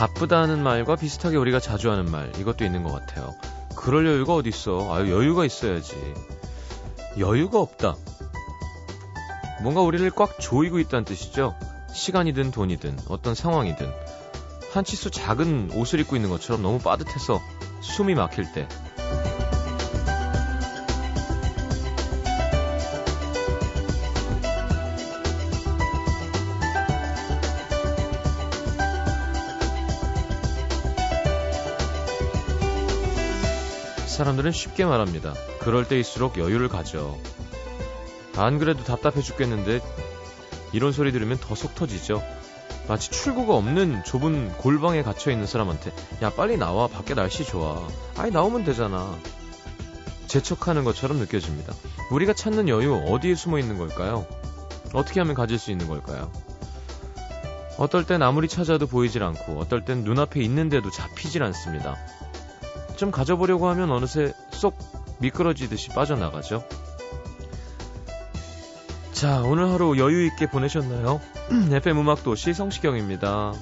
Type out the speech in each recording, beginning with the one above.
바쁘다는 말과 비슷하게 우리가 자주 하는 말 이것도 있는 것 같아요. 그럴 여유가 어디 있어? 아유 여유가 있어야지. 여유가 없다. 뭔가 우리를 꽉 조이고 있다는 뜻이죠. 시간이든 돈이든 어떤 상황이든 한 치수 작은 옷을 입고 있는 것처럼 너무 빠듯해서 숨이 막힐 때 사람들은 쉽게 말합니다. 그럴 때일수록 여유를 가져. 안 그래도 답답해 죽겠는데 이런 소리 들으면 더 속 터지죠. 마치 출구가 없는 좁은 골방에 갇혀 있는 사람한테 야 빨리 나와 밖에 날씨 좋아. 아니 나오면 되잖아. 재촉하는 것처럼 느껴집니다. 우리가 찾는 여유 어디에 숨어 있는 걸까요? 어떻게 하면 가질 수 있는 걸까요? 어떨 땐 아무리 찾아도 보이질 않고 어떨 땐 눈앞에 있는데도 잡히질 않습니다. 좀 가져보려고 하면 어느새 쏙 미끄러지듯이 빠져나가죠. 자, 오늘 하루 여유 있게 보내셨나요? FM 음악도시 성시경입니다.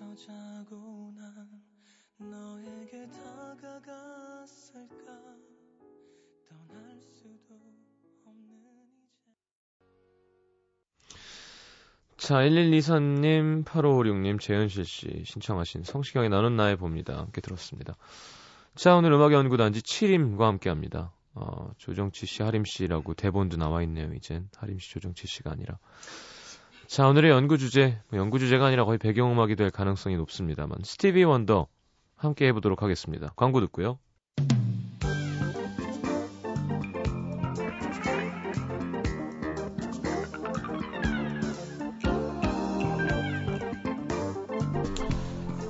어쩌자고 난 너에게 다가갔을까 떠날 수도 없는 이제 자, 1124님, 8556님, 재현실 씨 신청하신 성시경의 나는 나의 봅니다. 함께 들었습니다. 자, 오늘 음악 연구단지 7임과 함께 합니다. 어, 조정치 씨, 하림 씨라고 대본도 나와 있네요, 이젠. 하림 씨, 조정치 씨가 아니라. 자, 오늘의 연구 주제, 뭐 연구 주제가 아니라 거의 배경음악이 될 가능성이 높습니다만, 스티비 원더 함께 해보도록 하겠습니다. 광고 듣고요.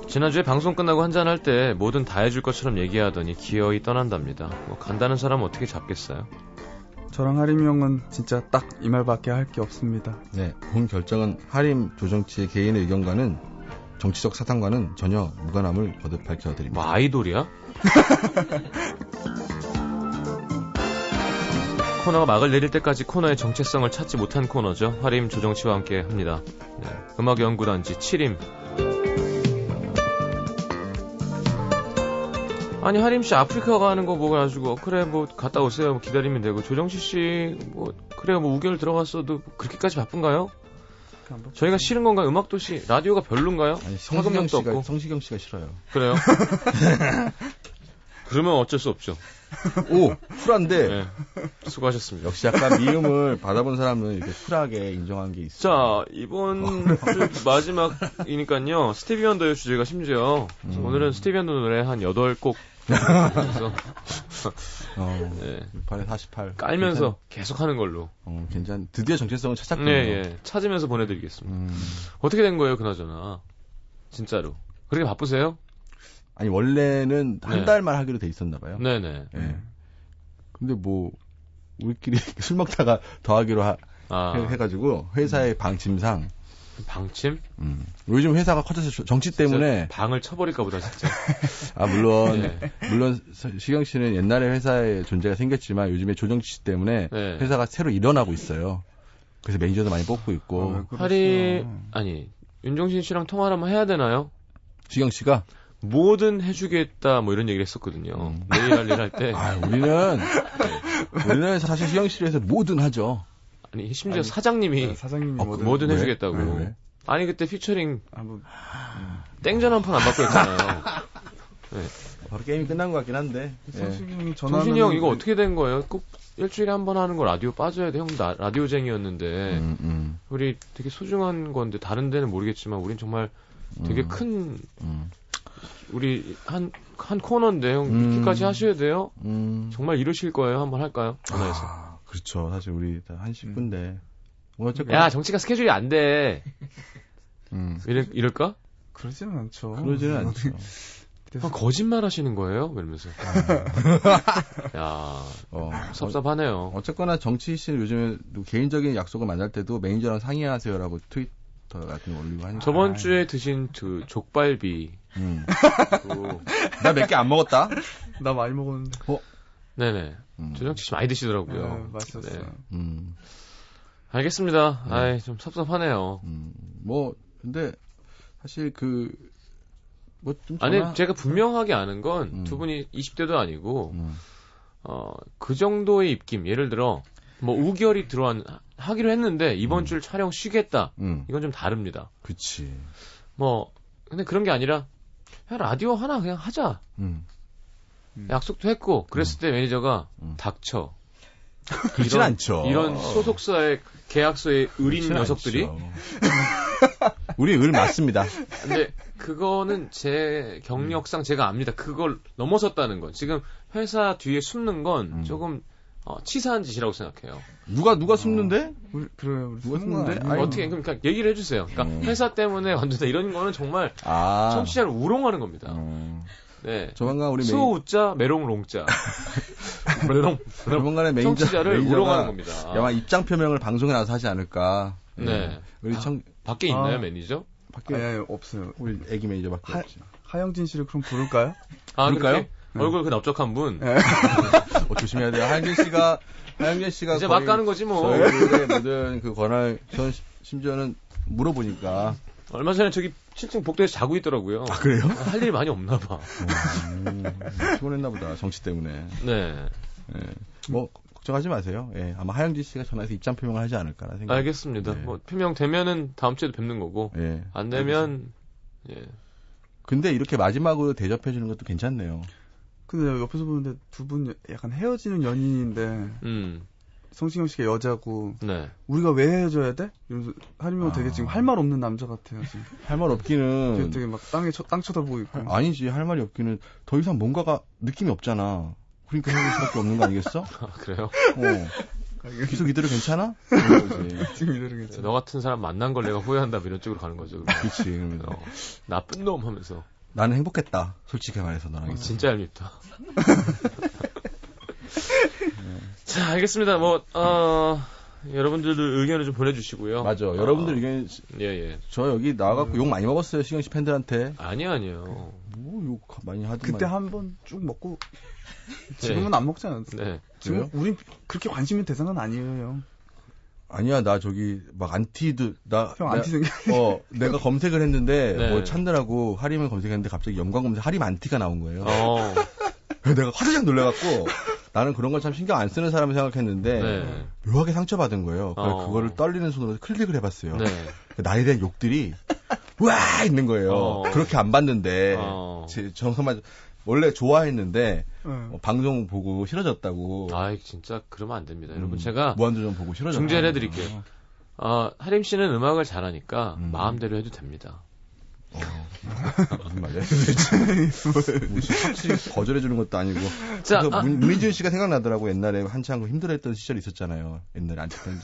지난주에 방송 끝나고 한잔할 때 뭐든 다 해줄 것처럼 얘기하더니 기어이 떠난답니다. 뭐 간다는 사람 어떻게 잡겠어요? 저랑 하림이 형은 진짜 딱 이 말밖에 할 게 없습니다. 네, 본 결정은 하림 조정치의 개인의 의견과는 정치적 사상과는 전혀 무관함을 거듭 밝혀드립니다. 뭐 아이돌이야? 코너가 막을 내릴 때까지 코너의 정체성을 찾지 못한 코너죠. 하림 조정치와 함께 합니다. 네, 음악연구단지 7임. 아니 하림 씨 아프리카 가는 거 보고 가지고 그래 뭐 갔다 오세요 뭐 기다리면 되고 조정치 씨뭐 그래 뭐 우결 들어갔어도 그렇게까지 바쁜가요? 저희가 싫은 건가요? 음악 도시 라디오가 별론가요? 아니, 성시경 씨가, 없고 성시경 씨가 싫어요. 그래요? 그러면 어쩔 수 없죠. 오! 쿨한데, 네. 수고하셨습니다. 역시 약간 미움을 받아본 사람은 이렇게 쿨하게 인정한 게 있어. 자, 이번 주 마지막이니까요. 스티비 원더의 주제가 심지어 음. 오늘은 스티비 원더 노래 한 8곡 그래서 어, 네. 6팔에 48. 깔면서 계속 하는 걸로. 괜찮, 어, 괜찮. 드디어 정체성을 찾았군요. 네, 예. 찾으면서 보내드리겠습니다. 음, 어떻게 된 거예요, 그나저나? 진짜로. 그렇게 바쁘세요? 아니, 원래는 네. 한 달만 하기로 돼 있었나 봐요. 네네. 예. 근데 뭐, 우리끼리 술 먹다가 더 하기로 하, 아, 해, 가지고 회사의 방침상, 방침? 음, 요즘 회사가 커져서 정치 때문에, 방을 쳐버릴까 보다, 진짜. 아, 물론, 네. 물론, 서- 시경 씨는 옛날에 회사에 존재가 생겼지만 요즘에 조정치 때문에 네. 회사가 새로 일어나고 있어요. 그래서 매니저도 많이 뽑고 있고, 아. 하리, 아니, 윤종신 씨랑 통화를 한번 해야 되나요? 시경 씨가, 뭐든 해주겠다, 뭐 이런 얘기를 했었거든요. 음. 내일 할 일 할 때. 아, 우리는, 우리는 사실 시경 씨를 해서 뭐든 하죠. 아니, 심지어 아니, 사장님이 네, 사장님이 어, 뭐든 뭐든 왜? 해주겠다고. 왜, 왜? 아니, 그때 피처링 아, 뭐, 땡전 한 판 안 받고 했잖아요. 바로 게임이 끝난 것 같긴 한데. 예. 성식이 형이 전화 정신이 형 이거 어떻게 된 거예요? 꼭 일주일에 한 번 하는 거 라디오 빠져야 돼. 형 나, 라디오쟁이였는데 음, 음, 우리 되게 소중한 건데 다른 데는 모르겠지만 우린 정말 되게 음, 큰 음. 우리 한한 코너인데 형 음. 이렇게까지 하셔야 돼요? 음. 정말 이러실 거예요? 한번 할까요? 전화해서. 아, 그렇죠. 사실 우리 다한 식구인데. 뭐 어쨌건. 야 정치가 스케줄이 안 돼. 음. 이럴, 이럴까? 그러지는 않죠. 그러지는 않죠. 형 거짓말 하시는 거예요? 이러면서. 야 어. 섭섭하네요. 어쨌거나 정치 씨는 요즘에 또 개인적인 약속을 만날 때도 매니저랑 상의하세요라고 트위터 같은 거 올리고 하니까. 저번 주에 드신 그 족발비. 음. 그, 나몇 개 안 먹었다. 나 많이 먹었는데. 네네. 음. 조정치 씨 많이 드시더라고요. 네, 맛있었어요. 네. 음. 알겠습니다. 아이, 좀 섭섭하네요. 음. 뭐 근데 사실 그 뭐좀 아니, 제가 분명하게 아는 건 음. 두 분이 20대도 아니고, 음. 어, 그 정도의 입김. 예를 들어, 뭐, 우결이 들어왔, 하기로 했는데, 이번 음. 주 촬영 쉬겠다. 음. 이건 좀 다릅니다. 그치. 뭐, 근데 그런 게 아니라, 야, 라디오 하나 그냥 하자. 음. 약속도 했고, 그랬을 때 매니저가, 음. 닥쳐. 그렇진 이런- 않죠. 이런 소속사의 계약서에 의린 그렇진 녀석들이. 우리 을 맞습니다. 근데 그거는 제 경력상 제가 압니다. 그걸 넘어섰다는 건. 지금 회사 뒤에 숨는 건 음. 조금 어, 치사한 짓이라고 생각해요. 누가 누가 숨는데? 우리, 그래, 우리 누가? 아니에요? 아니, 어떻게 그러니까 얘기를 해주세요. 그러니까 음. 회사 때문에 완전다 이런 거는 정말 아. 청취자를 우롱하는 겁니다. 어. 네. 조만간 우리 수호 우자 메롱 롱자. 메롱 조만간에 매니저 청취자를 우롱하는 겁니다. 아마 입장 표명을 방송에 나서 하지 않을까. 예. 네. 우리 청 밖에 있나요 아. 매니저? 밖에 아니, 없어요. 우리 애기 매니저밖에 하- 없지. 하영진 씨를 그럼 부를까요? 아 그럴까요? 그럴까요? 얼굴 그 넓적한 분. 네. 어, 조심해야 돼요. 하영진 씨가 하영진 씨가 이제 막 가는 거지 뭐. 저희의 모든 그 권한 전 심지어는 물어보니까 얼마 전에 저기 7층 복도에서 자고 있더라고요. 아 그래요? 할 일이 많이 없나 봐. 음, 피곤했나 보다 정치 때문에. 네. 예. 뭐 걱정하지 마세요. 예, 아마 하영진 씨가 전화해서 입장 표명을 하지 않을까라는 생각. 알겠습니다. 네. 뭐 표명 되면은 다음 주에도 뵙는 거고 예. 안 되면 예. 근데 이렇게 마지막으로 대접해 주는 것도 괜찮네요. 근데 옆에서 보는데 두 분 약간 헤어지는 연인인데 음. 성시경 씨가 여자고 네. 우리가 왜 헤어져야 돼? 이러면서 하림이 되게 아. 지금 할 말 없는 남자 같아요. 지금 할말 되게, 없기는 되게 막 땅에 쳐, 땅 쳐다보고 있고. 아니지 할 말이 없기는 더 이상 뭔가가 느낌이 없잖아. 그러니까 헤어질 수밖에 없는 거 아니겠어? 아, 그래요? 어. 계속 이대로 괜찮아? 지금 이러겠죠. 너 같은 사람 만난 걸 내가 후회한다 뭐 이런 쪽으로 가는 거죠. 그렇지. 그러면 어, 나쁜 놈 하면서 나는 행복했다. 솔직히 말해서 너랑 아, 있어. 진짜 얄밉다. 자, 알겠습니다. 뭐 어, 여러분들도 의견을 좀 보내주시고요. 맞아. 어, 여러분들 의견 예 예. 저 여기 나와갖고 욕 많이 먹었어요. 시경 씨 팬들한테. 아니요 아니요. 뭐 욕 많이 하더만. 그때 한 번 쭉 먹고 지금은 안 먹지 않았어요. 네. 지금 왜요? 우린 그렇게 관심이 대상은 아니에요, 형. 아니야 나 저기 막 안티드 나형 나- 안티 생겨. 어 내가 검색을 했는데 네. 뭐 찾느라고 하림을 검색했는데 갑자기 연관 검색 하림 안티가 나온 거예요. 어. 내가 화들짝 놀래갖고 나는 그런 걸 참 신경 안 쓰는 사람을 생각했는데 네. 묘하게 상처받은 거예요. 그래서 어. 그거를 떨리는 손으로 클릭을 해봤어요. 네. 나에 대한 욕들이 와 있는 거예요. 어. 그렇게 안 봤는데 어. 제 정말 원래 좋아했는데 응. 어, 방송 보고 싫어졌다고. 아, 진짜 그러면 안 됩니다. 여러분 음, 제가 무한도전 보고 싫어졌다. 중재를 해드릴게요. 어, 하림 씨는 음악을 잘하니까 음. 마음대로 해도 됩니다. 어, 무슨 말이야? 뭐 확실히 거절해 주는 것도 아니고. 자, 그 아, 문- 문희준 씨가 생각나더라고 옛날에 한창 힘들어했던 시절이 있었잖아요. 옛날에 안티팬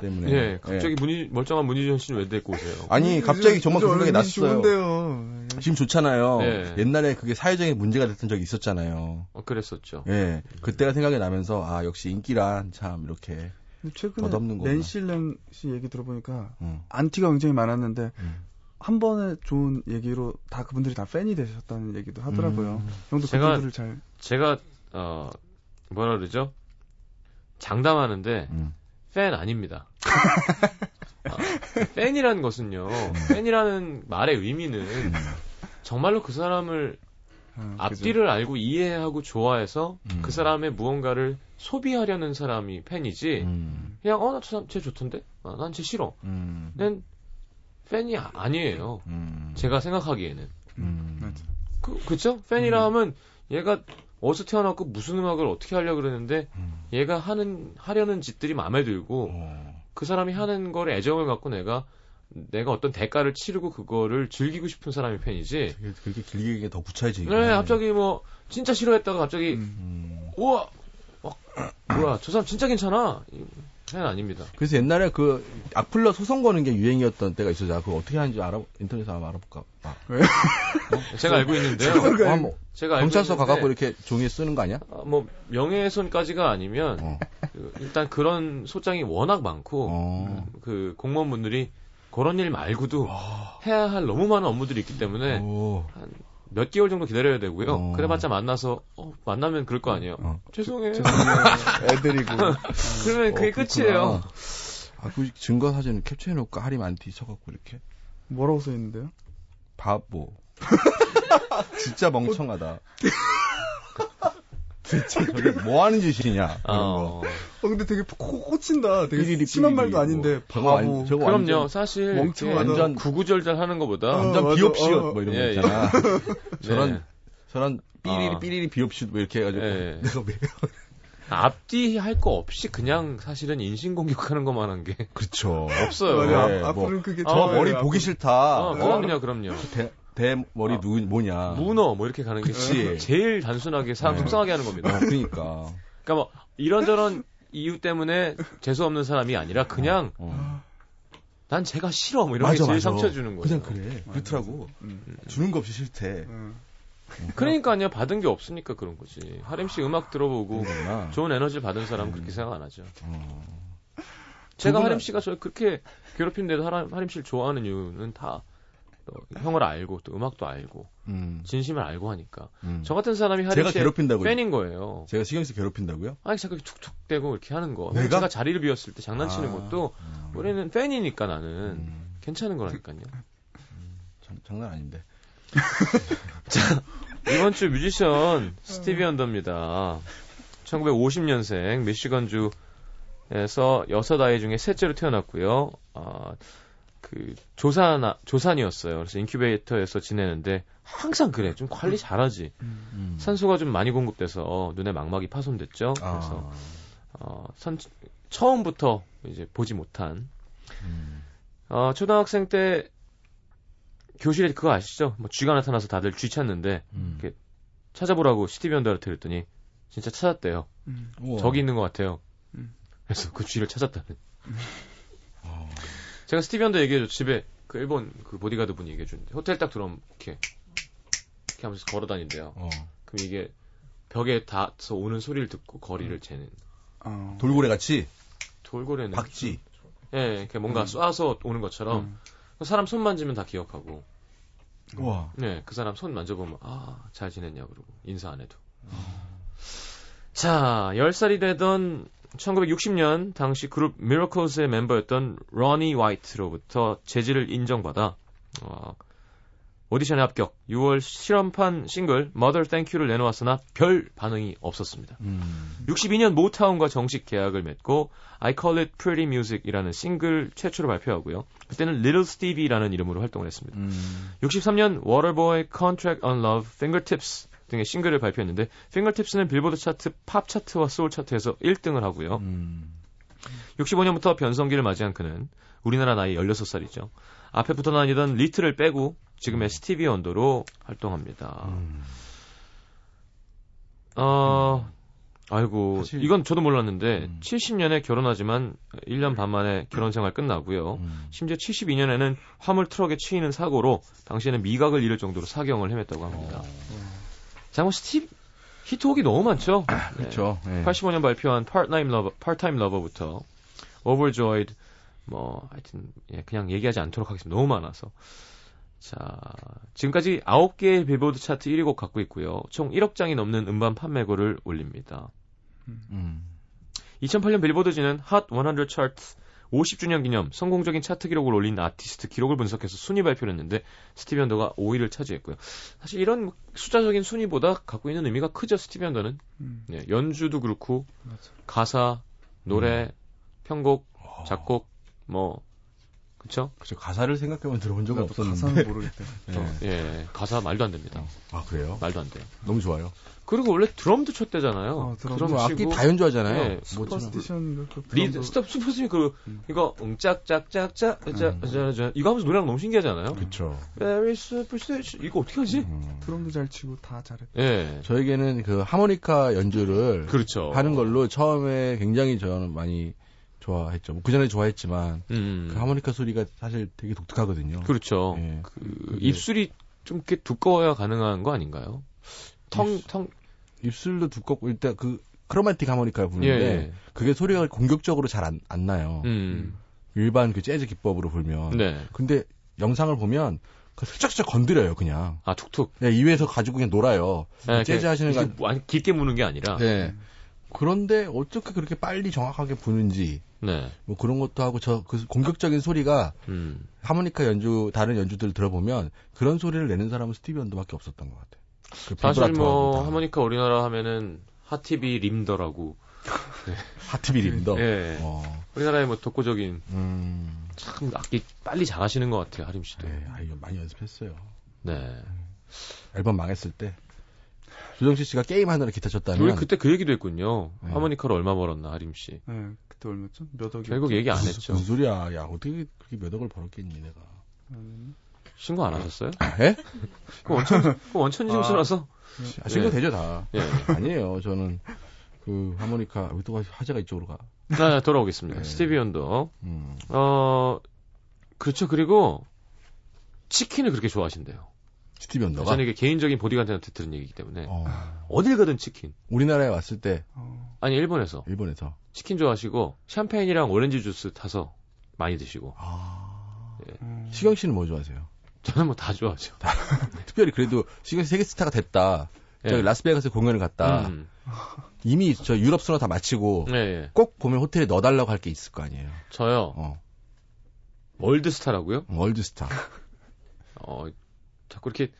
때문에. 예, 갑자기 문희, 멀쩡한 문희준 씨는 왜 데리고 오세요? 아니 갑자기 정말 그 생각이 났어요. 좋은데요. 지금 좋잖아요. 네. 옛날에 그게 사회적인 문제가 됐던 적이 있었잖아요. 어, 그랬었죠. 예, 그때가 생각이 나면서 아 역시 인기란 참 이렇게. 최근에. 낸실랭 씨 얘기 들어보니까 음, 안티가 굉장히 많았는데 음. 한 번에 좋은 얘기로 다 그분들이 다 팬이 되셨다는 얘기도 하더라고요. 음. 형도 제가- 그분들을 잘 제가, 어, 뭐라 그러죠? 장담하는데, 음. 팬 아닙니다. 아, 팬이라는 것은요, 팬이라는 말의 의미는 정말로 그 사람을 어, 앞뒤를 알고 이해하고 좋아해서 음. 그 사람의 무언가를 소비하려는 사람이 팬이지, 음, 그냥, 어, 나쟤 좋던데? 아, 난쟤 싫어. 음, 난 팬이 아- 아니에요. 음, 제가 생각하기에는. 음. 맞아. 그, 그쵸? 팬이라 하면 얘가 어디서 태어났고 무슨 음악을 어떻게 하려고 그러는데 음. 얘가 하는, 하려는 짓들이 마음에 들고 어, 그 사람이 하는 거에 애정을 갖고 내가 내가 어떤 대가를 치르고 그거를 즐기고 싶은 사람이 팬이지. 그렇게 길게 더 구차해지긴 네. 갑자기 뭐 진짜 싫어했다가 갑자기 음. 음. 우와 막 뭐야 저 사람 진짜 괜찮아. 이팬 아닙니다. 그래서 옛날에 그 악플러 소송 거는 게 유행이었던 때가 있었잖아. 그거 어떻게 하는지 알아 인터넷에 한번 알아볼까? 아, 제가 알고 있는데요. 아, 뭐 제가 알고 경찰서 가갖고 이렇게 종이에 쓰는 거 아니야? 아, 뭐 명예훼손까지가 아니면 어. 그, 일단 그런 소장이 워낙 많고 어. 그 공무원분들이 그런 일 말고도 해야 할 너무 많은 업무들이 있기 때문에 오. 몇 개월 정도 기다려야 되고요. 어. 그래봤자 만나서 어, 만나면 그럴 거 아니에요. 어. 죄송해요. 애들이고. 그러면 그게 어. 끝이에요. 아, 그 증거 사진을 캡처해놓고 하림 안티 쳐갖고 이렇게 뭐라고 써 있는데요? 바보. 진짜 멍청하다. 대체 저게 뭐 하는 짓이냐 이런 거. 어, 어, 근데 되게 코, 꽂힌다. 되게 삐리리 심한 말도 아닌데, 뭐. 저거 완- 바보. 저거 그럼요. 완전, 사실 멍청하다. 이렇게 완전- 구구절절 하는 것보다 어. 완전 맞아. 비읍시옷 어. 뭐 이런 거 예, 있잖아. 네. 저런 저런 삐리리 아. 삐리리 비옵시옷 뭐 이렇게 해가지고 예. 내가 왜 앞뒤 할 거 없이 그냥 사실은 인신 공격하는 것만 한 게 그렇죠. 없어요. 맞아, 네, 앞, 뭐. 앞으로는 그게 저저 좋아요, 머리 앞으로. 보기 싫다. 어, 그럼요, 그럼요. 대, 대머리 아. 누구 뭐냐. 문어 뭐 이렇게 가는 게 그치. 제일 단순하게 사람 네. 속상하게 하는 겁니다. 어, 그러니까. 그러니까 뭐 이런저런 이유 때문에 재수 없는 사람이 아니라 그냥 어. 난 제가 싫어 뭐 이런 게 제일 상처 주는 거예요. 그냥 그래. 그렇더라고. 음. 주는 거 없이 싫대. 음. 그러니까요 받은 게 없으니까 그런 거지. 하림 씨 음악 들어보고 그러구나. 좋은 에너지를 받은 사람은 그렇게 생각 안 하죠. 어. 제가 하림 씨가 저 그렇게 괴롭힌데도 하림 씨를 좋아하는 이유는 다 어, 형을 알고 또 음악도 알고 음. 진심을 알고 하니까 음. 저 같은 사람이 하림 제가 괴롭힌다고요? 팬인 거예요. 제가 신경 쓰 괴롭힌다고요? 아니 자꾸 툭툭 대고 이렇게 하는 거. 내가? 제가 자리를 비웠을 때 장난치는 아. 것도 음. 우리는 팬이니까 나는 음. 괜찮은 거라니까요. 장, 장난 아닌데. 이번 주 뮤지션 스티비 원더입니다. 1950년생 미시건주에서 여섯 아이 중에 셋째로 태어났고요. 아, 그 조산 조산이었어요. 그래서 인큐베이터에서 지내는데 항상 그래. 좀 관리 잘하지. 음. 산소가 좀 많이 공급돼서 눈에 망막이 파손됐죠. 그래서 아. 어, 선, 처음부터 이제 보지 못한 음. 어, 초등학생 때 교실에 그거 아시죠? 뭐 쥐가 나타나서 다들 쥐 찾는데 음. 이렇게 찾아보라고 스티비 원더한테 그랬더니 진짜 찾았대요. 음. 우와. 저기 있는 것 같아요. 음. 그래서 그 쥐를 찾았다는. 어. 제가 스티비 원더 얘기해줘. 집에 그 일본 그 보디가드 분이 얘기해주는데 호텔 딱 들어오면 이렇게 이렇게 하면서 걸어 다닌대요. 어. 그럼 이게 벽에 닿아서 오는 소리를 듣고 거리를 재는 어. 돌고래 같이 돌고래는 박쥐. 예, 이렇게 뭔가 음. 쏴서 오는 것처럼 음. 그 사람 손 만지면 다 기억하고 우와. 네, 그 사람 손 만져보면 아, 잘 지냈냐 그러고 인사 안 해도. 자, 10살이 되던 1960년 당시 그룹 미러클스의 멤버였던 러니 화이트로부터 재질을 인정받아 어, 오디션에 합격. 6월 실험판 싱글 Mother Thank You를 내놓았으나 별 반응이 없었습니다. 음. 62년 모타운과 정식 계약을 맺고 I Call It Pretty Music이라는 싱글 최초로 발표하고요. 그때는 Little Stevie라는 이름으로 활동을 했습니다. 음. 63년 Waterboy, Contract on Love, Fingertips 등의 싱글을 발표했는데 Fingertips는 빌보드 차트, 팝 차트와 소울 차트에서 1등을 하고요. 음. 65년부터 변성기를 맞이한 그는 우리나라 나이 16살이죠. 앞에 붙어 다니던 Little을 빼고 지금의 스티비 원더로 활동합니다. 음. 어, 아이고, 사실- 이건 저도 몰랐는데, 음. 70년에 결혼하지만 1년 반 만에 결혼 생활 끝나고요. 음. 심지어 72년에는 화물 트럭에 치이는 사고로 당시에는 미각을 잃을 정도로 사경을 헤맸다고 합니다. 어. 자, 뭐 스티브 히트곡이 너무 많죠. 그렇죠. 네. 85년 발표한 Part-Time Lover, Part-Time Lover부터 Overjoyed, 뭐 하여튼 예, 그냥 얘기하지 않도록 하겠습니다. 너무 많아서. 자, 지금까지 9개의 빌보드 차트 1위 곡 갖고 있고요. 총 1억 장이 넘는 음반 판매고를 올립니다. 음. 2008년 빌보드지는 Hot 100 차트 50주년 기념 성공적인 차트 기록을 올린 아티스트 기록을 분석해서 순위 발표를 했는데 스티비 원더가 5위를 차지했고요. 사실 이런 숫자적인 순위보다 갖고 있는 의미가 크죠. 스티비 원더는 음. 예, 연주도 그렇고 맞아. 가사, 노래, 편곡, 어. 작곡 뭐 그쵸? 그쵸 가사를 생각해보면 들어본 적은 없었는데. 가사는 모르겠다. 예. 예, 가사 말도 안 됩니다. 아 그래요? 말도 안 돼요. 너무 좋아요. 그리고 원래 드럼도 쳤대잖아요. 어, 드럼. 드럼 뭐 악기 다 연주하잖아요. 예, 뭐 Superstition 그 리드 스톱 Superstition 그 음. 이거 응짝짝짝짝 음. 짜자자 이거 하면서 노래랑 너무 신기하잖아요. 그쵸. Very superstition 이거 어떻게 하지? 음. 드럼도 잘 치고 다 잘해. 예. 저에게는 그 하모니카 연주를 그렇죠. 하는 걸로 처음에 굉장히 저는 많이 좋아했죠. 그 전에 좋아했지만 음. 그 하모니카 소리가 사실 되게 독특하거든요. 그렇죠. 예. 그 그게- 입술이 좀 이렇게 두꺼워야 가능한 거 아닌가요? 텅, 텅, 입술도 두껍고 일단 그 크로마틱 하모니카를 예, 부르는데 예. 그게 소리가 공격적으로 잘 안 안 나요. 음. 일반 그 재즈 기법으로 불면. 네. 근데 영상을 보면 그 슬쩍슬쩍 건드려요, 그냥. 아, 툭툭. 네, 이외에서 가지고 그냥 놀아요. 네, 재즈 하시는 이렇게 거. 뭐 아니, 길게 무는 게 아니라. 네. 그런데 어떻게 그렇게 빨리 정확하게 부는지 네. 뭐 그런 것도 하고 저 그 공격적인 소리가 음. 하모니카 연주 다른 연주들 들어보면 그런 소리를 내는 사람은 스티비 원더밖에 없었던 것 같아요. 그 사실 뭐 다. 하모니카 우리나라 하면은 하티비 림더라고. 하트비 림더. 예. 어. 우리나라의 뭐 독보적인 음. 참 악기 빨리 잘하시는 것 같아요, 하림 씨도. 네, 아 이거 많이 연습했어요. 네. 앨범 망했을 때 조정치 씨가 게임 하느라 기타 쳤다면 우리 그때 그 얘기도 했군요. 네. 하모니카로 얼마 벌었나, 하림 씨. 네, 그때 얼마죠? 몇 억이? 결국 얘기 안 했죠. 무슨 소리야? 야 어떻게 그렇게 몇 억을 벌었겠니 내가? 신고 안 하셨어요? 예? 그 원천, 그 원천 징수라서. 아, 신고 네. 되죠 다. 예. 아니에요. 저는 그 하모니카 또 화제가 이쪽으로 가. 자, 돌아오겠습니다. 네. 스티비 원더. 음. 어, 그렇죠. 그리고 치킨을 그렇게 좋아하신대요. 스티비 원더가 저는 이게 개인적인 보디가드한테 들은 얘기이기 때문에 어, 어딜 가든 치킨. 우리나라에 왔을 때 어, 아니 일본에서 일본에서 치킨 좋아하시고 샴페인이랑 오렌지 주스 타서 많이 드시고 아, 음. 시경 씨는 뭐 좋아하세요? 저는 뭐 다 좋아하죠. 특별히 그래도 씨 세계 스타가 됐다. 저기 예. 라스베가스 공연을 갔다. 음. 이미 저 유럽 순회 다 마치고 네, 예. 꼭 보면 호텔에 넣어달라고 할 게 있을 거 아니에요. 저요 어, 월드스타라고요. 월드스타. 어 자꾸 이렇게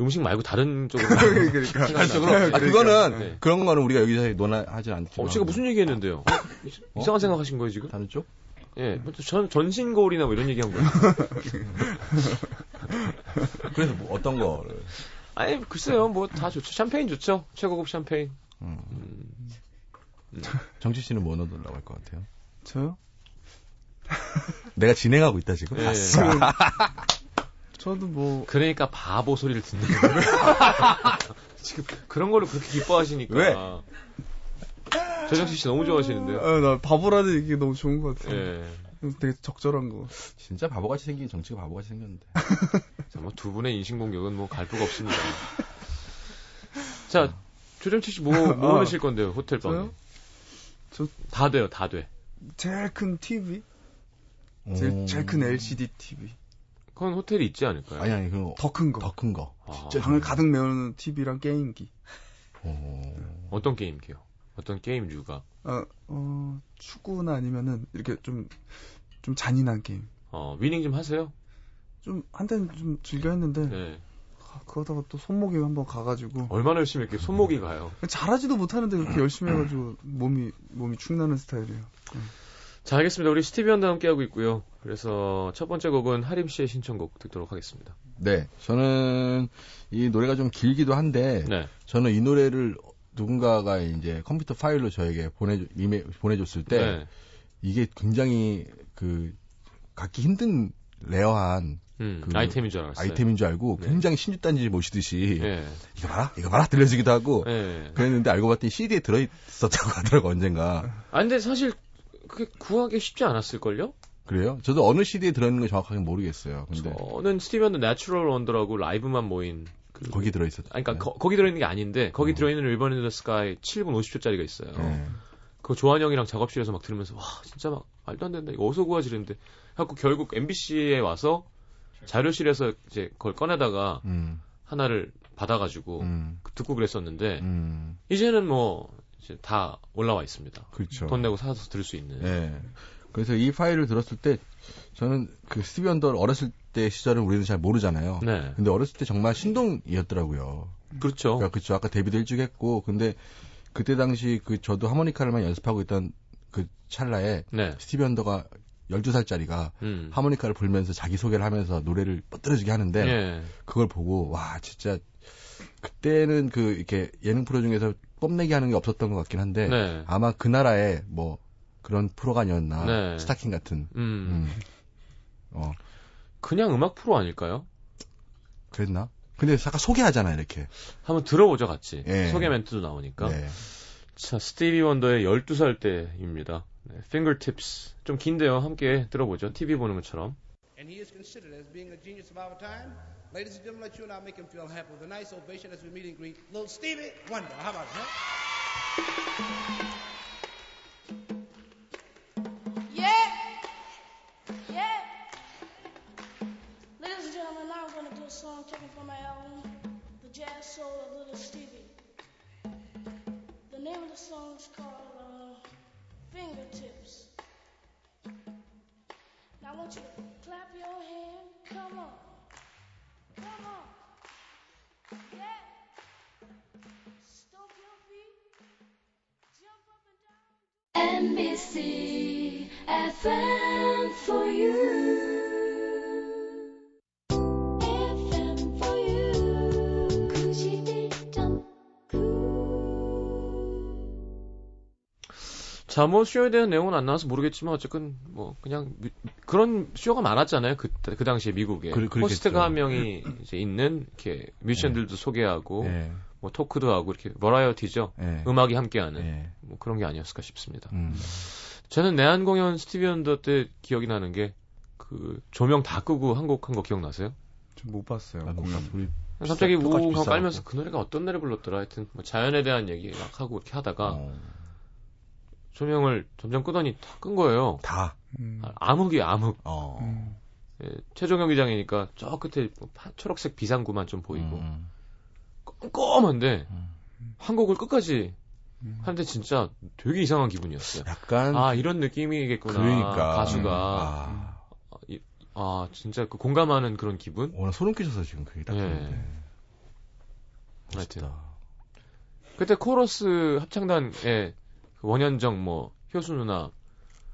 음식 말고 다른 쪽으로. 그러니까. 생각나요. 아, 그거는 네. 그런 거는 우리가 여기서 논하지 않지만. 어, 제가 무슨 얘기했는데요? 어? 이- 이상한 생각하신 거예요 지금? 다른 쪽? 예, 뭐전 전신 거울이나 뭐 이런 얘기한 거예요. 그래서 뭐 어떤 거를? 아니 글쎄요, 뭐 다 좋죠. 샴페인 좋죠. 최고급 샴페인. 음. 음. 정치 씨는 뭐 넣어달라고 할 것 같아요? 저요? 내가 진행하고 있다 지금. 예. 아싸. 저도 뭐 그러니까 바보 소리를 듣는 거예요. 지금 그런 걸로 그렇게 기뻐하시니까. 왜? 조정치 씨 너무 좋아하시는데요. 아, 나 바보라는 얘기 너무 좋은 것 같아요. 예. 되게 적절한 거. 진짜 바보같이 생긴 정치가 바보같이 생겼는데. 자, 뭐 두 분의 인신 공격은 뭐 갈부가 없습니다. 자, 조정치 씨 뭐, 뭐 아, 하실 건데요, 호텔 방에? 저요? 저- 다 돼요, 다 돼. 제일 큰 TV, 제일, 제일 큰 LCD TV, 그건 호텔이 있지 않을까요? 아니 아니 그거 더큰 거. 더 큰 거. 아, 진짜 방을 가득 메우는 TV랑 게임기. 거. 어. 어떤 게임기요? 어떤 게임 류가? 어, 어, 축구나 아니면은 이렇게 좀, 좀 잔인한 게임. 어, 위닝 좀 하세요? 좀, 한때는 좀 즐겨 했는데, 네. 아, 그러다가 또 손목이 한번 가가지고, 얼마나 열심히 이렇게 손목이 가요. 잘하지도 못하는데 그렇게 열심히 해가지고, 몸이, 몸이 축나는 스타일이에요. 자, 알겠습니다. 우리 스티비 언더 함께하고 있고요. 그래서 첫 번째 곡은 하림 씨의 신청곡 듣도록 하겠습니다. 네, 저는 이 노래가 좀 길기도 한데 네. 저는 이 노래를 누군가가 이제 컴퓨터 파일로 저에게 보내 이메 보내줬을 때 네. 이게 굉장히 그 갖기 힘든 rare한 음, 그 아이템인 줄 알았어요. 아이템인 줄 알고 네. 굉장히 신주단지 모시듯이 예. 이거 봐라 이거 봐라 들려주기도 하고 예. 그랬는데 알고 봤더니 CD에 들어있었다고 하더라고 언젠가 아, 근데 사실 그게 구하기 쉽지 않았을걸요? 그래요? 저도 어느 CD에 들어있는 거 정확하게 모르겠어요. 근데 저는 언더 Natural Wonder라고 라이브만 모인 그 거기 들어 있었. 아니, 그러니까 거, 기 들어 있는 게 아닌데 거기 어. 들어 있는 Ribbon in the Sky 7분 50초짜리가 있어요. 네. 그거 조한 형이랑 작업실에서 막 들으면서 와 진짜 막 말도 안 된다 이거 어디서 구하지 이랬는데 하고 결국 MBC에 와서 자료실에서 이제 그걸 꺼내다가 음, 하나를 받아가지고 음, 듣고 그랬었는데 음, 이제는 뭐 이제 다 올라와 있습니다. 그렇죠. 돈 내고 사서 들을 수 있는. 네. 그래서 이 파일을 들었을 때 저는 그 스티비 언더 어렸을 때 시절은 우리는 잘 모르잖아요. 네. 근데 어렸을 때 정말 신동이었더라고요. 그렇죠. 그러니까 그쵸 아까 데뷔도 일찍 했고 근데 그때 당시 그 저도 하모니카를만 연습하고 있던 그 찰나에 네. 스티비 언더가 12살짜리가 음. 하모니카를 불면서 자기 소개를 하면서 노래를 뻗들어지게 하는데 예. 그걸 보고 와 진짜 그때는 그 이렇게 예능 프로 중에서 뽐내기 하는 게 없었던 것 같긴 한데 네. 아마 그 나라에 뭐 그런 프로가 아니었나 네. 스타킹 같은 음. 음. 어 그냥 음악 프로 아닐까요? 그랬나? 근데 잠깐 소개하잖아 이렇게. 한번 들어보죠, 같이. 예. 소개 멘트도 나오니까. 네. 자, 스티비 원더의 12살 때입니다. 네, Fingertips. 좀 긴데요. 함께 들어보죠. TV 보는 것처럼. and he is considered as being a genius of our time. Ladies and gentlemen, let you and I make him feel happy with a nice ovation as we meet and greet little Stevie Wonder. How about that? To do a song taken from my album, The Jazz Soul of Little Stevie. The name of the song is called uh, Fingertips. Now I want you to clap your hand. Come on. Come on. Yeah. Stomp your feet. Jump up and down. NBC FM for you. 자, 뭐 쇼에 대한 내용은 안 나와서 모르겠지만 어쨌든 뭐 그냥 미- 그런 쇼가 많았잖아요. 그, 그 당시에 미국에. 그-. 호스트가 한 명이 이제 있는 이렇게 뮤지션들도 소개하고 예. 뭐 토크도 하고 이렇게 버라이어티죠. 예. 음악이 함께하는 예. 뭐 그런 게 아니었을까 싶습니다. 음. 저는 내한 공연 스티비 원더 때 기억이 나는 게 그 조명 다 끄고 한 곡한거 기억나세요? 좀 못 봤어요. 아, 공연. 우리 갑자기 우웅 하고. 깔면서 그 노래가 어떤 노래 불렀더라 하여튼 뭐 자연에 대한 얘기 막 하고 이렇게 하다가 어, 조명을 점점 끄더니 다 끈 거예요. 다. 음. 아, 암흑이 암흑. 어. 음. 예, 최종영 기장이니까 저 끝에 뭐 파- 초록색 비상구만 좀 보이고 음. 껌껌한데 음. 한 곡을 끝까지 음. 하는데 진짜 되게 이상한 기분이었어요. 약간 아 이런 느낌이겠구나. 그러니까 가수가 아, 아, 이- 아, 진짜 그 공감하는 그런 기분. 오늘 소름 끼쳐서 지금 그게 딱 예. 들리는데. 하여튼 멋있다. 그때 코러스 합창단의 그 원현정 뭐 효수 누나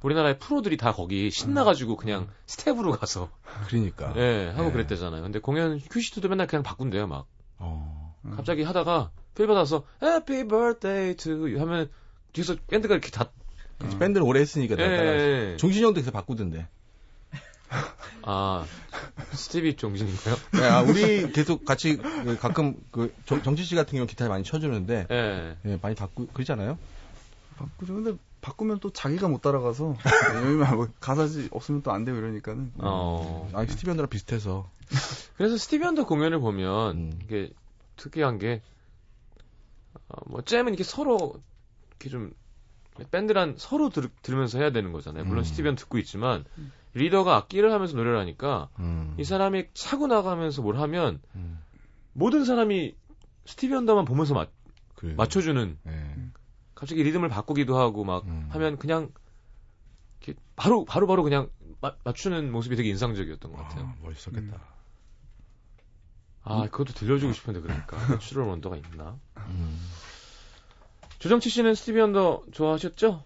우리나라의 프로들이 다 거기 신나가지고 그냥 스텝으로 가서 그러니까. 예 하고 예. 그랬대잖아요. 근데 공연 큐시트도 맨날 그냥 바꾼대요 막. 어. 음. 갑자기 하다가 feel 받아서 Happy Birthday to you 하면 뒤에서 밴드가 이렇게 다 밴드를 오래 했으니까 다 예. 예, 예. 종신이 형도 그래서 바꾸던데. 아 스티비 종신인가요? 예, 아, 우리 계속 같이 그 가끔 그 정, 정치 씨 같은 경우 기타를 많이 쳐주는데 예. 예, 많이 바꾸 그러잖아요. 바꾸죠. 근데 바꾸면 또 자기가 못 따라가서 왜냐면 뭐 가사지 없으면 또 안 되고 이러니까는 어. 아 스티비 원더랑 비슷해서. 그래서 스티비 원더 공연을 보면 음. 이게 특이한 게 어, 뭐 jam은 이렇게 서로 이렇게 좀 밴드란 서로 들, 들으면서 해야 되는 거잖아요. 물론 음. 스티비 원더 듣고 있지만 리더가 악기를 하면서 노래를 하니까 음. 이 사람이 차고 나가면서 뭘 하면 음. 모든 사람이 스티비 원더만 보면서 맞, 그래요. 맞춰주는 예. 갑자기 리듬을 바꾸기도 하고 막 음. 하면 그냥 이렇게 바로 바로 바로 그냥 마- 맞추는 모습이 되게 인상적이었던 것 같아요. 아, 멋있었겠다. 아 그것도 들려주고 싶은데 그러니까 Natural Wonder가 있나? 음. 조정치 씨는 스티비 원더 좋아하셨죠?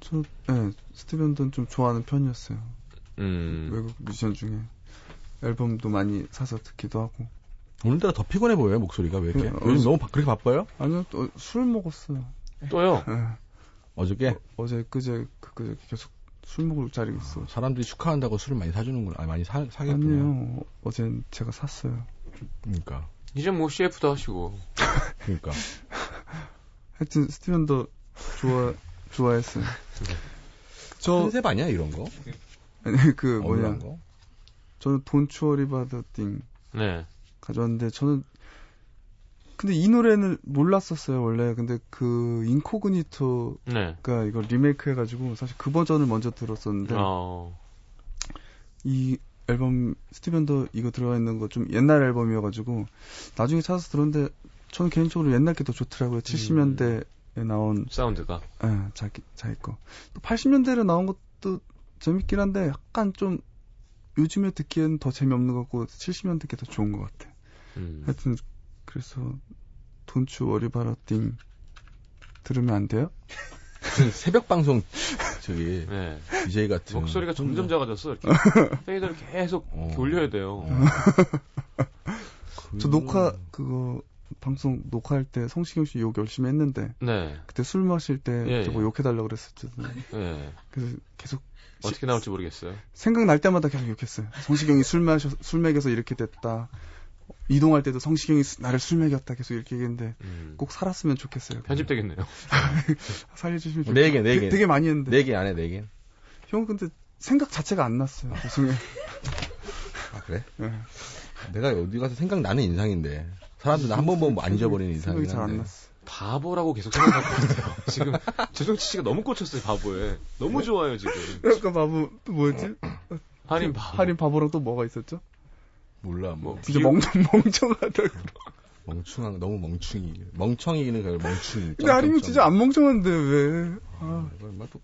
저 예, 스티븐던 좀 좋아하는 편이었어요. 음. 외국 뮤지션 중에 앨범도 많이 사서 듣기도 하고. 오늘따라 더 피곤해 보여요 목소리가 왜 이렇게? 어, 요즘 어, 너무 바- 그렇게 바빠요? 아니요, 또 술 먹었어요. 또요? 예. 어저께 어 제 그제 그제 계속 술 먹을 자리가 있어. 사람들이 축하한다고 술을 많이 사주는구나. 아, 많이 사 사겠구나. 아니에요. 어젠 제가 샀어요. 그러니까. 이제 뭐 CF도 하시고. 그러니까. 하여튼 스티븐도 좋아 좋아했어요. 저 컨셉 아니야 이런 거? 아니 그 뭐냐 거? 저는 돈 추어리바드 띵 네. 가져왔는데 저는 근데 이 노래는 몰랐었어요 원래 근데 그 인코그니토가 네. 이걸 리메이크 해가지고 사실 그 버전을 먼저 들었었는데 어. 이 앨범 스티븐도 이거 들어가 있는 거 좀 옛날 앨범이어가지고 나중에 찾아서 들었는데 저는 개인적으로 옛날 게 더 좋더라고요 70년대에 나온 사운드가. 예, 자기 자기 거. 또 80년대로 나온 것도 재밌긴 한데 약간 좀 요즘에 듣기에는 더 재미없는 것 같고 70년대 게 더 좋은 것 같아. 음. 하여튼 그래서 돈추 워리 바라띵 들으면 안 돼요? 새벽 방송 저기 네. DJ 같은 목소리가 점점 작아졌어. 이렇게 페이더를 계속 어. 돌려야 돼요. 어. 저 녹화 그거 방송 녹화할 때 성시경 씨 욕 열심히 했는데 네. 그때 술 마실 때 예, 저거 예. 욕해달라고 그랬었잖아요. 네. 그래서 계속 어떻게 나올지 모르겠어요. 생각날 때마다 계속 욕했어요. 성시경이 술 마셔 술 먹여서 이렇게 됐다. 이동할 때도 성시경이 수- 나를 술 먹였다 계속 이렇게 얘기했는데 음. 꼭 살았으면 좋겠어요. 편집되겠네요. 살려주시면 좋겠어요. 네 개, 네 개. 되게 많이 했는데 네 개 안에 네 개. 형 근데 생각 자체가 안 났어요. 죄송해요. 아 그래? 예. 내가 어디 가서 생각 나는 인상인데 사람들 한 번 보면 안 잊어버리는 생각이 인상이긴 잘안 한데. 났어. 바보라고 계속 생각할 것 같아요. 지금 조정치 씨가 너무 꽂혔어요 바보에. 너무 좋아요 지금. 아까 바보 또 뭐였지? 할인 바보. 할인 바보랑 또 뭐가 있었죠? 몰라 뭐뭐 진짜 비유- 멍청 멍청하다. 멍충한 너무 멍충이 멍청이는 그 멍충이. 근데 할인이 진짜 안 멍청한데 왜? 아,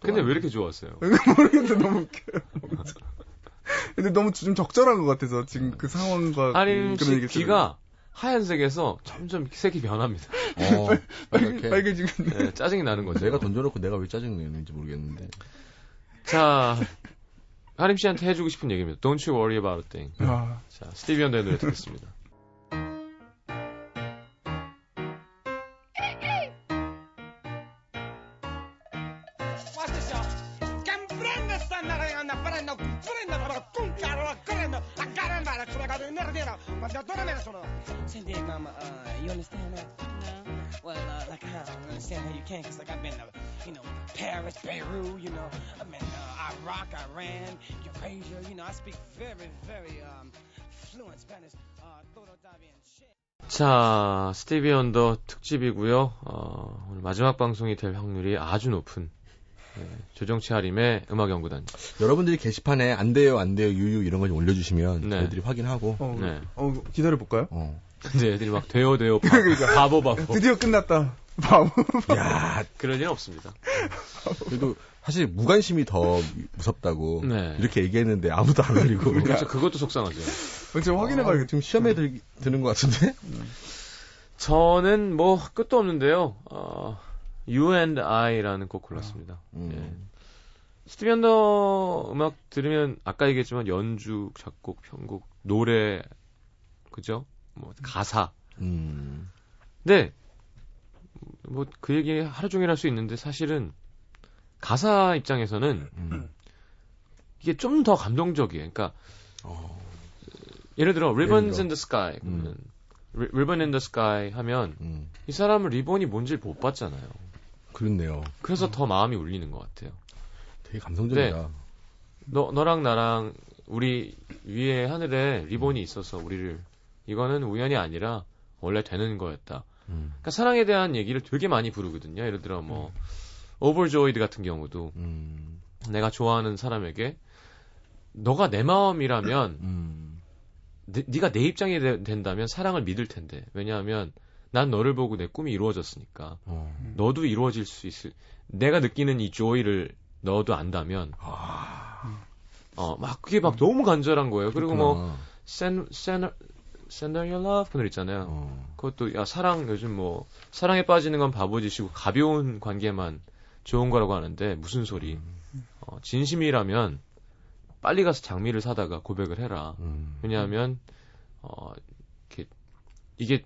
근데 왜 이렇게 좋았어요? 모르겠는데 너무 웃겨요. 근데 너무 좀 적절한 것 같아서 지금 그 상황과 할인 그런 씨 얘기 귀가 하얀색에서 점점 색이 변합니다. 어, 이렇게 빨개지고. 네, 짜증이 나는 거죠. 내가 던져놓고 내가 왜 짜증 내는지 모르겠는데. 자, 하림 씨한테 해주고 싶은 얘기입니다. Don't you worry about a thing. 아, 자, 스티비 원더의 노래 듣겠습니다. 자, 스티비 원더 특집이고요. 어, 오늘 마지막 방송이 될 확률이 아주 높은 네, 조정치 하림의 음악 연구단. 여러분들이 게시판에 안 돼요, 안 돼요, 유유 이런 거 좀 올려주시면 네. 저희들이 확인하고. 어, 네. 어, 기다려 볼까요? 어. 근데 애들이 막 돼요 돼요 바보 바보 바보. 드디어 끝났다. 바보. 야, 그럴 일은 없습니다. 그래도 사실 무관심이 더 무섭다고 네. 이렇게 얘기했는데 아무도 안 올리고. 그렇죠. 그것도 속상하죠. 제가 확인해봐야겠다. 지금 시험에 들, 드는 것 같은데? 저는 뭐 끝도 없는데요. 어, You and I라는 곡 골랐습니다. 음. 예. 스티비 언더 음악 들으면 아까 얘기했지만 연주, 작곡, 편곡, 노래, 그죠? 뭐 가사. 음. 근데 뭐그 얘기 하루 종일 할 수 있는데 사실은 가사 입장에서는 음. 이게 좀 더 감동적이에요. 그러니까 어. 예를 들어 Ribbons 들어. in the Sky 음. 그러면 리- Ribbon in the Sky 하면 음. 이 사람은 리본이 뭔지 못 봤잖아요. 그렇네요. 그래서 더 마음이 울리는 것 같아요. 되게 감성적이다. 너 너랑 나랑 우리 위에 하늘에 리본이 있어서 우리를 이거는 우연이 아니라 원래 되는 거였다. 음. 그러니까 사랑에 대한 얘기를 되게 많이 부르거든요. 예를 들어 뭐 Overjoyed 같은 경우도 음. 내가 좋아하는 사람에게 너가 내 마음이라면 음. 네, 네가 내 입장이 되- 된다면 사랑을 믿을 텐데 왜냐하면 난 너를 보고 내 꿈이 이루어졌으니까 어. 너도 이루어질 수 있을 내가 느끼는 이 joy를 너도 안다면 아. 어 막 그게 막 너무 간절한 거예요. 그리고 뭐 Send One Your Love 그 노래 있잖아요. 어. 그것도 야 사랑 요즘 뭐 사랑에 빠지는 건 바보짓이고 가벼운 관계만 좋은 거라고 하는데 무슨 소리? 어, 진심이라면 빨리 가서 장미를 사다가 고백을 해라. 음. 왜냐하면 어 이렇게 이게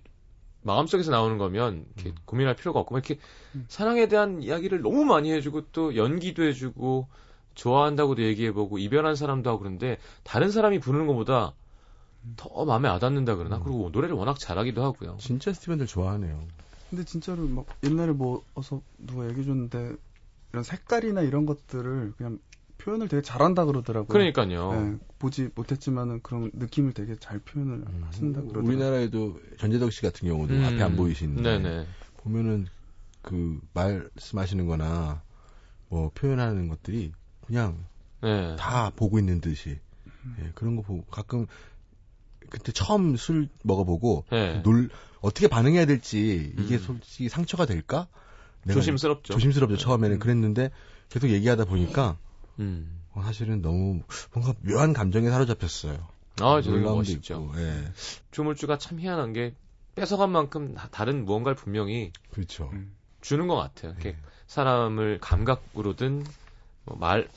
마음속에서 나오는 거면 이렇게 고민할 필요가 없고 막 이렇게 사랑에 대한 이야기를 너무 많이 해주고 또 연기도 해주고 좋아한다고도 얘기해보고 이별한 사람도 하고 그런데 다른 사람이 부르는 것보다 더 마음에 와닿는다 그러나 그리고 노래를 워낙 잘하기도 하고요. 진짜 스티븐들 좋아하네요. 근데 진짜로 막 옛날에 뭐 어서 누가 얘기해줬는데 이런 색깔이나 이런 것들을 그냥 표현을 되게 잘한다 그러더라고요. 그러니까요. 네, 보지 못했지만은 그런 느낌을 되게 잘 표현을 음. 하신다 그러더라고요. 우리나라에도 전재덕 씨 같은 경우도 음, 앞에 안 보이시는데 네네. 보면은 그 말씀하시는 거나 뭐 표현하는 것들이 그냥 네. 다 보고 있는 듯이 예, 그런 거 보고 가끔 그때 처음 술 먹어보고 네. 놀 어떻게 반응해야 될지 이게 음. 솔직히 상처가 될까? 조심스럽죠. 조심스럽죠 처음에는 음. 그랬는데 계속 얘기하다 보니까 음. 어, 사실은 너무 뭔가 묘한 감정에 사로잡혔어요. 아, 저는 멋있죠. 있고, 예, 조물주가 참 희한한 게 뺏어간 만큼 다- 다른 무언가를 분명히 그렇죠. 음. 주는 것 같아요. 이렇게 네. 사람을 감각으로든 뭐 말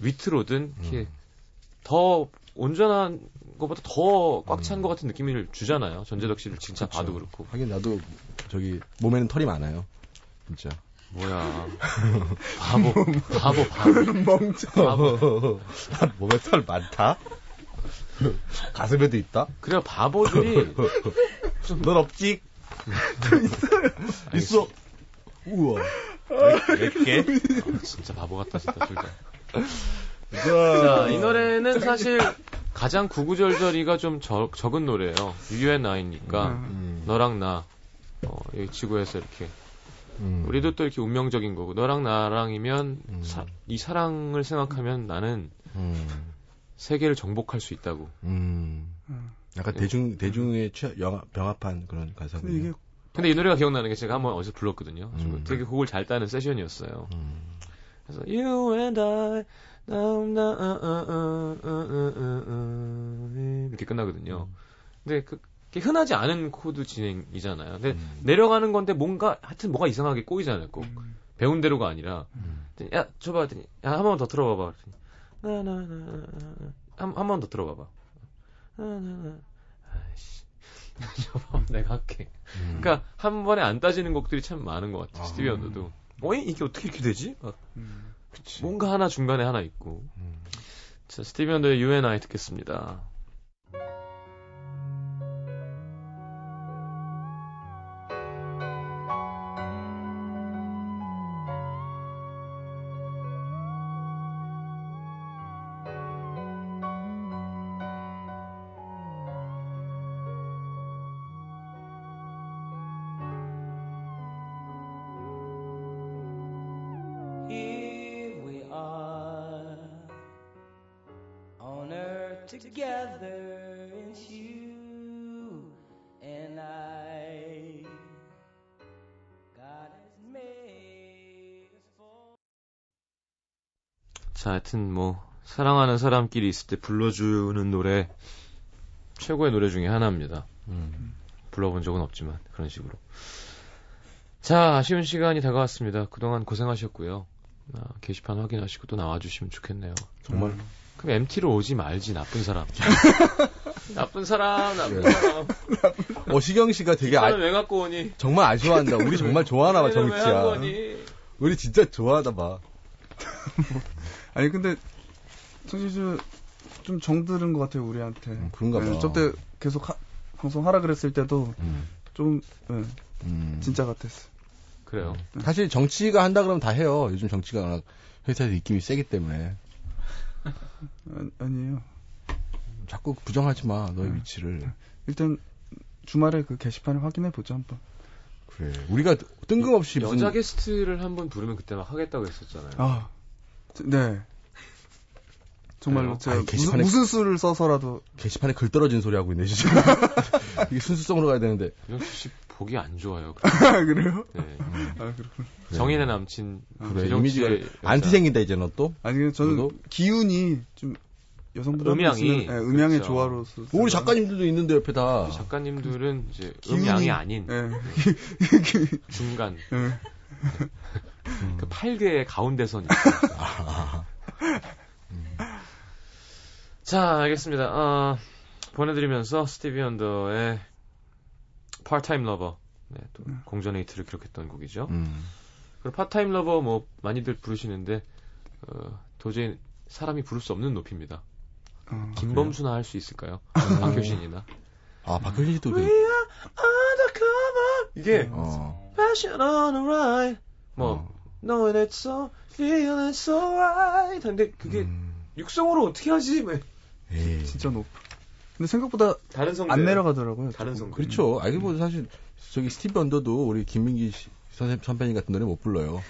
위트로든 음. 이렇게 더 온전한 것보다 더 꽉찬 음. 것 같은 느낌을 주잖아요. 전재덕 씨를 진짜 그쵸. 봐도 그렇고. 하긴 나도 저기 몸에는 털이 많아요. 진짜. 뭐야. 바보, 바보, 바보. 멍청. 바보. 몸에 털 많다? 가슴에도 있다? 그래, 바보들이. 넌 없지? 있어. 우와. 몇 개? 아, 진짜 바보 같다, 진짜, 둘 다. 자, 자, 이 노래는 사실 가장 구구절절이가 좀 적, 적은 노래예요. UNI니까 음. 너랑 나 어, 이 지구에서 이렇게 음. 우리도 또 이렇게 운명적인 거고 너랑 나랑이면 음. 사- 이 사랑을 생각하면 나는 음. 세계를 정복할 수 있다고. 음. 음. 약간 대중, 대중의 취, 영화, 병합한 그런 가사군요. 근데 이게 근데 이 노래가 기억나는 게 제가 한번 어디서 불렀거든요. 음. 되게 곡을 잘 따는 세션이었어요. 음. 그래서 You and I now, now, uh, uh, uh, uh, uh, uh, uh, 이렇게 끝나거든요. 근데 그, 게 흔하지 않은 코드 진행이잖아요. 근데 음. 내려가는 건데 뭔가 하여튼 뭐가 이상하게 꼬이잖아요. 꼭 배운 대로가 아니라 음. 야 줘봐 했더니 야 한 번 더 들어봐봐. 나나나 한한 번 더 들어봐봐. 나나나 아이씨 줘봐 내가 할게. 음. 그러니까 한 번에 안 따지는 곡들이 참 많은 것 같아요. 아. 스티비 언더도. 어이 이게 어떻게 이렇게 되지? 막 음. 그치. 뭔가 하나 중간에 하나 있고. 음. 자 스티비 언더의 You and I 듣겠습니다. 사랑하는 사람끼리 있을 때 불러주는 노래 최고의 노래 중에 하나입니다. 음. 불러본 적은 없지만 그런 식으로. 자 아쉬운 시간이 다가왔습니다. 그동안 고생하셨고요. 아, 게시판 확인하시고 또 나와주시면 좋겠네요. 정말 그럼 MT로 오지 말지 나쁜 사람. 나쁜 사람 나쁜 예. 사람. 어, 시경 씨가 되게 아, 왜 갖고 오니? 정말 아쉬워한다. 우리 정말 좋아하나 봐, 정치야. 갖고 오니? 우리 진짜 좋아하나 봐. 아니 근데 청취주 좀 정들은 것 같아요 우리한테. 음, 그런가 봐. 저때 계속 하- 방송 하라 그랬을 때도 음. 좀 예, 음. 진짜 같았어. 그래요. 사실 정치가 한다 그러면 다 해요. 요즘 정치가 워낙 회사에서 입김이 세기 때문에. 아, 아니에요. 자꾸 부정하지 마, 너의 음. 위치를. 일단 주말에 그 게시판을 확인해 보죠 한번. 그래. 우리가 뜬금없이 무슨 여자 게스트를 한번 부르면 그때 막 하겠다고 했었잖아요. 아, 저- 네. 정말로 그래요? 제가 아니, 무슨, 게시판에- 무슨 수를 써서라도 게시판에 글 떨어진 소리 하고 있네, 지금. 이게 순수성으로 가야 되는데. 씨 보기 안 좋아요. 그래요? 네. 아 그렇군. 정인의 남친 그래, 기정 이미지가. 안티 생긴다, 이제 너 또. 아니 저는 너도? 기운이 좀 여성보다 음양이, 네, 음양의 그렇죠. 조화로서 우리 작가님들도 있는데, 옆에 다. 작가님들은 이제 기운이- 음양이 아닌 예. 중간 예. 그 팔괘의 가운데선 자 알겠습니다 어, 보내드리면서 스티비 원더의 Part-Time Lover 네, 또 공전의 히트를 기록했던 곡이죠 음. 그리고 Part-Time Lover 뭐 많이들 부르시는데 어, 도저히 사람이 부를 수 없는 높이입니다 어. 김범수나 할 수 있을까요? 박효신이나 아, 박효신 씨도 We 그, are undercover 이게 어. Passion on a ride 뭐 어. Knowing it's so feeling so right 근데 그게 음. 육성으로 어떻게 하지? 왜? 에이. 진짜 높. 근데 생각보다 다른 성대 안 내려가더라고요. 다른 성대 그렇죠. 아니, 뭐, 사실, 저기 스티브 언더도 우리 김민기 씨- 선생, 선배님 같은 노래 못 불러요.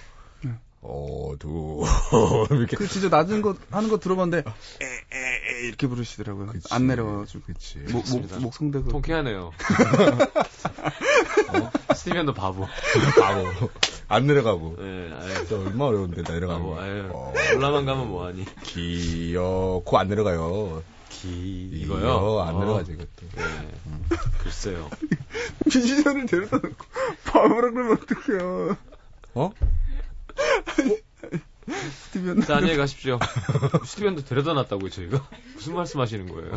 네. 어두 이렇게 그 진짜 낮은 거 하는 거 들어봤는데 에에에 이렇게 부르시더라고요. 그치. 안 내려가지고 그치 목, 목, 그렇습니다. 목성대 그 통쾌하네요. 어? 스티븐도 바보. 바보 안 내려가고 네, 아유, 얼마 어려운데 내려가고. 아유, 어, 올라만 가면 뭐하니? 기어코 안 내려가요 기 이거요? 안 어, 내려가지 이것도 네. 글쎄요. 뮤지션을 데려다 놓고 바보라 그러면 어떡해요. 어? 스티븐 자, 안녕히 가십시오. 스티븐도 데려다 놨다고요, 저희가? 무슨 말씀 하시는 거예요?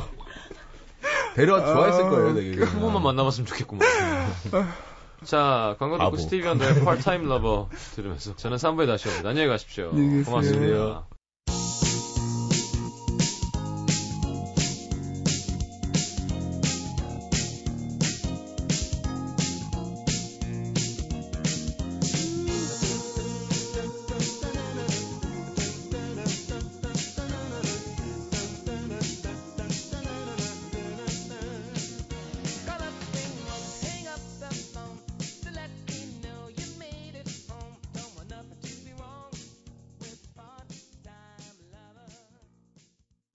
아, 좋아했을 거예요, 되게. 한 번만 만나봤으면 좋겠구만. 자, 광고 듣고 바보. 스티비 원더의 Part-Time Lover 들으면서 저는 3부에 다시 옵니다. 안녕히 가십시오. 고맙습니다.